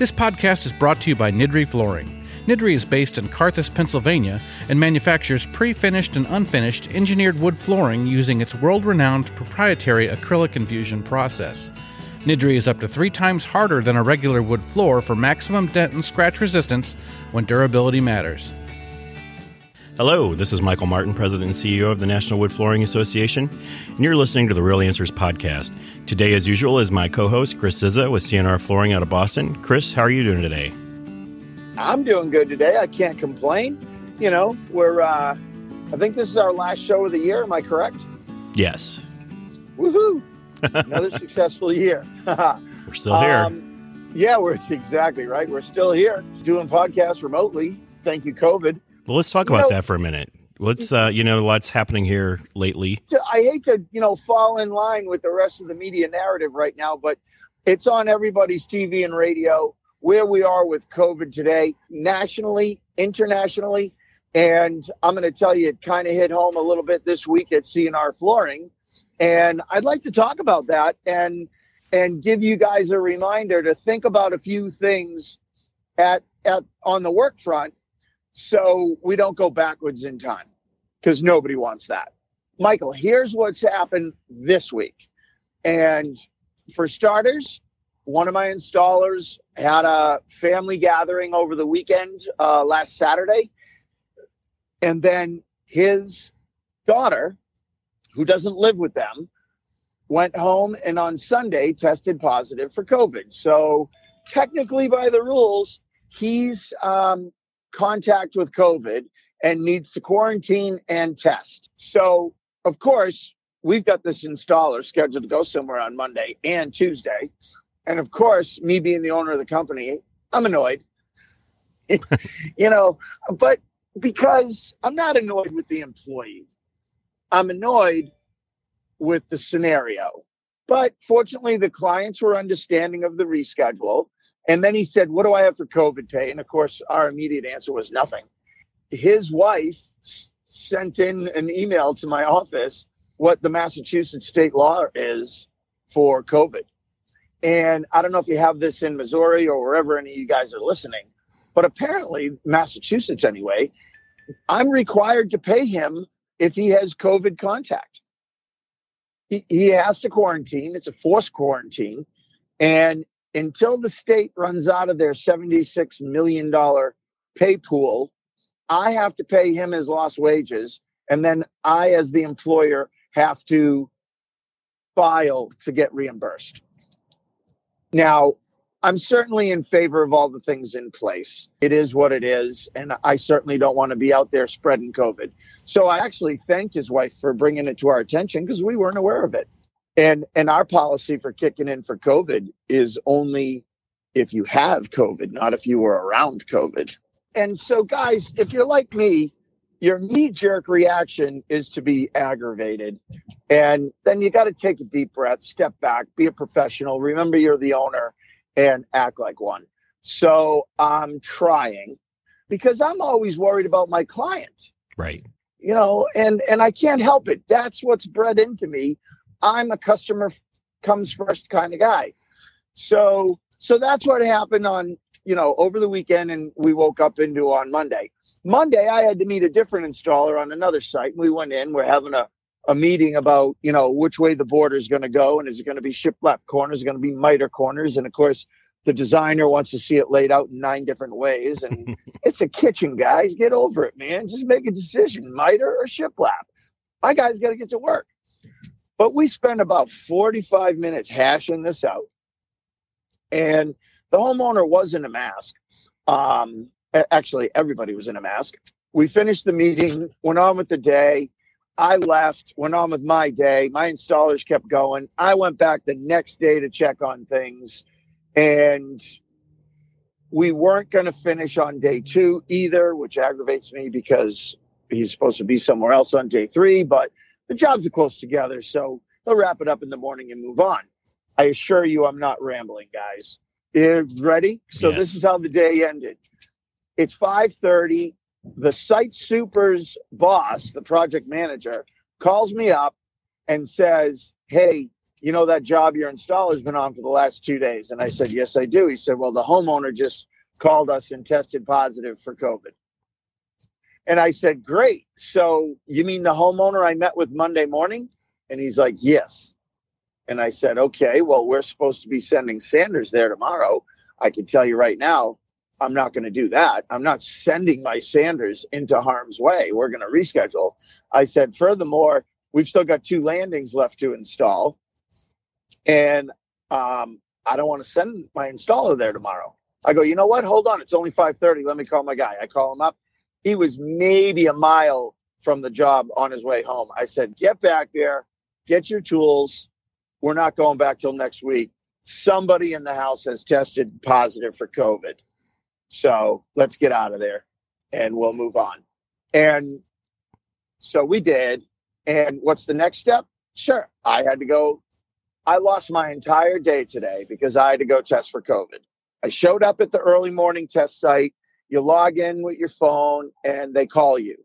This podcast is brought to you by Nydree Flooring. Nydree is based in Karthaus, Pennsylvania, and manufactures pre finished and unfinished engineered wood flooring using its world renowned proprietary acrylic infusion process. Nydree is up to three times harder than a regular wood floor for maximum dent and scratch resistance when durability matters. Hello, this is Michael Martin, President and CEO of the National Wood Flooring Association, and you're listening to the Real Answers podcast. Today, as usual, is my co host, Chris Cizza with CNR Flooring out of Boston. Chris, how are you doing today? I'm doing good today. I can't complain. You know, we're, uh, I think this is our last show of the year. Am I correct? Yes. Woohoo! Another successful year. we're still here. Um, yeah, we're exactly right. We're still here doing podcasts remotely. Thank you, COVID. Well, let's talk you about know, that for a minute. What's uh, you know, lots happening here lately. I hate to you know fall in line with the rest of the media narrative right now, but it's on everybody's TV and radio where we are with COVID today, nationally, internationally, and I'm going to tell you, it kind of hit home a little bit this week at CNR Flooring, and I'd like to talk about that and and give you guys a reminder to think about a few things at at on the work front so we don't go backwards in time because nobody wants that. Michael, here's what's happened this week. And for starters, one of my installers had a family gathering over the weekend uh, last Saturday. And then his daughter, who doesn't live with them, went home and on Sunday tested positive for COVID. So, technically, by the rules, he's um, contact with COVID and needs to quarantine and test. So, of course, we've got this installer scheduled to go somewhere on Monday and Tuesday. And of course, me being the owner of the company, I'm annoyed. you know, but because I'm not annoyed with the employee, I'm annoyed with the scenario. But fortunately, the clients were understanding of the reschedule. And then he said, What do I have for COVID pay? And of course, our immediate answer was nothing. His wife sent in an email to my office what the Massachusetts state law is for COVID. And I don't know if you have this in Missouri or wherever any of you guys are listening, but apparently, Massachusetts anyway, I'm required to pay him if he has COVID contact. He, has to quarantine, it's a forced quarantine. And until the state runs out of their $76 million pay pool, I have to pay him his lost wages. And then I, as the employer, have to file to get reimbursed. Now, I'm certainly in favor of all the things in place. It is what it is. And I certainly don't want to be out there spreading COVID. So I actually thanked his wife for bringing it to our attention because we weren't aware of it. And and our policy for kicking in for COVID is only if you have COVID, not if you were around COVID. And so, guys, if you're like me, your knee jerk reaction is to be aggravated. And then you got to take a deep breath, step back, be a professional. Remember, you're the owner and act like one. So I'm trying because I'm always worried about my client. Right. You know, and and I can't help it. That's what's bred into me I'm a customer comes first kind of guy. So so that's what happened on you know over the weekend, and we woke up into on Monday. Monday, I had to meet a different installer on another site. And we went in. We're having a a meeting about you know which way the border is going to go, and is it going to be shiplap corners, is going to be miter corners, and of course the designer wants to see it laid out in nine different ways. And it's a kitchen, guys. Get over it, man. Just make a decision, miter or shiplap. My guy's got to get to work. But we spent about 45 minutes hashing this out. And the homeowner was in a mask. Um, actually, everybody was in a mask. We finished the meeting, went on with the day. I left, went on with my day. My installers kept going. I went back the next day to check on things. And we weren't going to finish on day two either, which aggravates me because he's supposed to be somewhere else on day three. But the jobs are close together, so they'll wrap it up in the morning and move on. I assure you, I'm not rambling, guys. You ready? So yes. this is how the day ended. It's 5:30. The site super's boss, the project manager, calls me up and says, "Hey, you know that job your installer's been on for the last two days? And I said, yes, I do. He said, well, the homeowner just called us and tested positive for COVID. And I said, great. So you mean the homeowner I met with Monday morning? And he's like, yes. And I said, okay, well, we're supposed to be sending Sanders there tomorrow. I can tell you right now, I'm not going to do that. I'm not sending my Sanders into harm's way. We're going to reschedule. I said, furthermore, we've still got two landings left to install. And um, I don't want to send my installer there tomorrow. I go, you know what? Hold on. It's only 5:30. Let me call my guy. I call him up. He was maybe a mile from the job on his way home. I said, get back there, get your tools. We're not going back till next week. Somebody in the house has tested positive for COVID. So let's get out of there and we'll move on. And so we did. And what's the next step? Sure. I had to go. I lost my entire day today because I had to go test for COVID. I showed up at the early morning test site. You log in with your phone and they call you.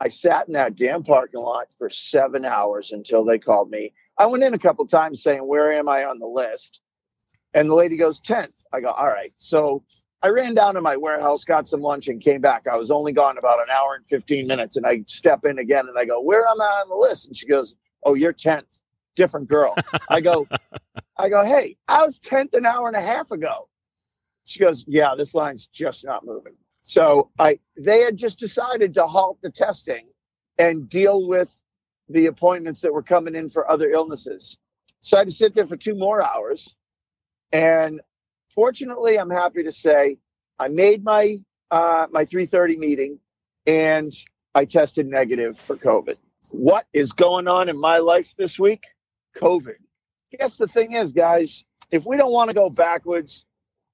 I sat in that damn parking lot for seven hours until they called me. I went in a couple times saying, Where am I on the list? And the lady goes, 10th. I go, All right. So I ran down to my warehouse, got some lunch, and came back. I was only gone about an hour and 15 minutes. And I step in again and I go, Where am I on the list? And she goes, Oh, you're 10th. Different girl. I go, I go, Hey, I was 10th an hour and a half ago. She goes, Yeah, this line's just not moving. So I they had just decided to halt the testing and deal with the appointments that were coming in for other illnesses. So I had to sit there for two more hours. And fortunately, I'm happy to say I made my uh, my 3:30 meeting and I tested negative for COVID. What is going on in my life this week? COVID. Guess the thing is, guys, if we don't want to go backwards,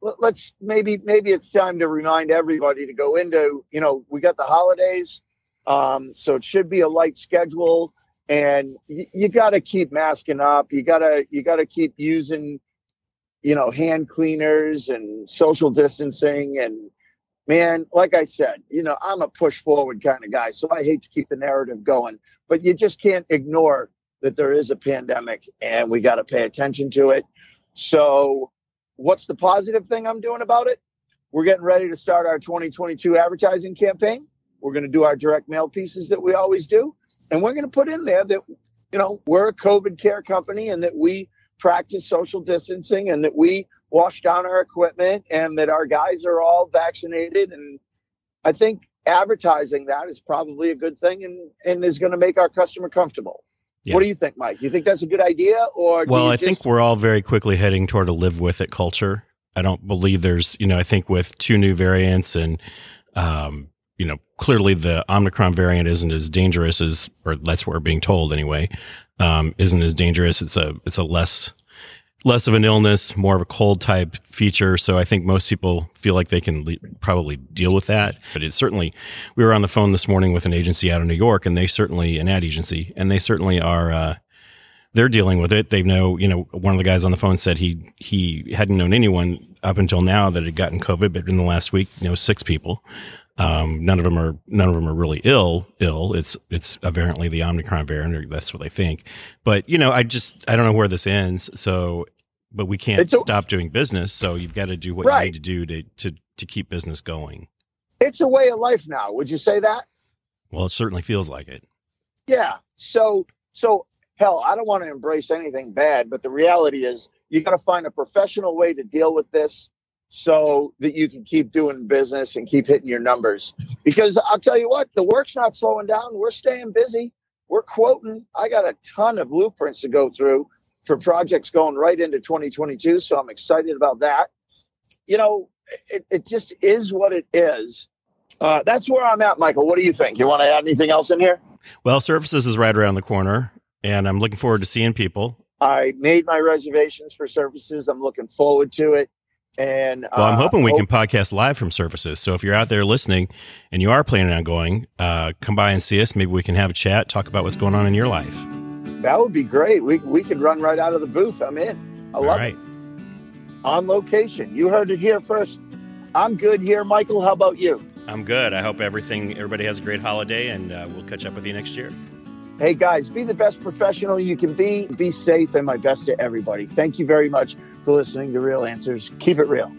let's maybe maybe it's time to remind everybody to go into you know we got the holidays um, so it should be a light schedule and you, you got to keep masking up you got to you got to keep using you know hand cleaners and social distancing and man like i said you know i'm a push forward kind of guy so i hate to keep the narrative going but you just can't ignore that there is a pandemic and we got to pay attention to it so what's the positive thing I'm doing about it? We're getting ready to start our 2022 advertising campaign. We're going to do our direct mail pieces that we always do. And we're going to put in there that, you know, we're a COVID care company and that we practice social distancing and that we wash down our equipment and that our guys are all vaccinated. And I think advertising that is probably a good thing and, and is going to make our customer comfortable. Yeah. What do you think, Mike? You think that's a good idea, or well, I just... think we're all very quickly heading toward a live with it culture. I don't believe there's, you know, I think with two new variants and, um, you know, clearly the Omicron variant isn't as dangerous as, or that's what we're being told anyway, um, isn't as dangerous. It's a, it's a less less of an illness, more of a cold type feature. So I think most people feel like they can le- probably deal with that. But it's certainly, we were on the phone this morning with an agency out of New York and they certainly, an ad agency, and they certainly are, uh, they're dealing with it. They know, you know, one of the guys on the phone said he, he hadn't known anyone up until now that had gotten COVID, but in the last week, you know, six people. Um, none of them are none of them are really ill. Ill. It's it's apparently the Omicron variant, or that's what they think. But you know, I just I don't know where this ends. So but we can't stop doing business. So you've got to do what right. you need to do to, to, to keep business going. It's a way of life now. Would you say that? Well, it certainly feels like it. Yeah. So, so hell, I don't want to embrace anything bad, but the reality is you got to find a professional way to deal with this so that you can keep doing business and keep hitting your numbers. Because I'll tell you what, the work's not slowing down. We're staying busy. We're quoting. I got a ton of blueprints to go through for projects going right into 2022. So I'm excited about that. You know, it, it just is what it is. Uh, that's where I'm at, Michael. What do you think? You want to add anything else in here? Well, Surfaces is right around the corner, and I'm looking forward to seeing people. I made my reservations for Surfaces. I'm looking forward to it. And well, I'm uh, hoping we hope- can podcast live from Surfaces. So if you're out there listening and you are planning on going, uh, come by and see us. Maybe we can have a chat, talk about what's going on in your life. That would be great. We we could run right out of the booth. I'm in. I love it. On location. You heard it here first. I'm good here, Michael. How about you? I'm good. I hope everything everybody has a great holiday, and uh, we'll catch up with you next year. Hey guys, be the best professional you can be. Be safe and my best to everybody. Thank you very much for listening to Real Answers. Keep it real.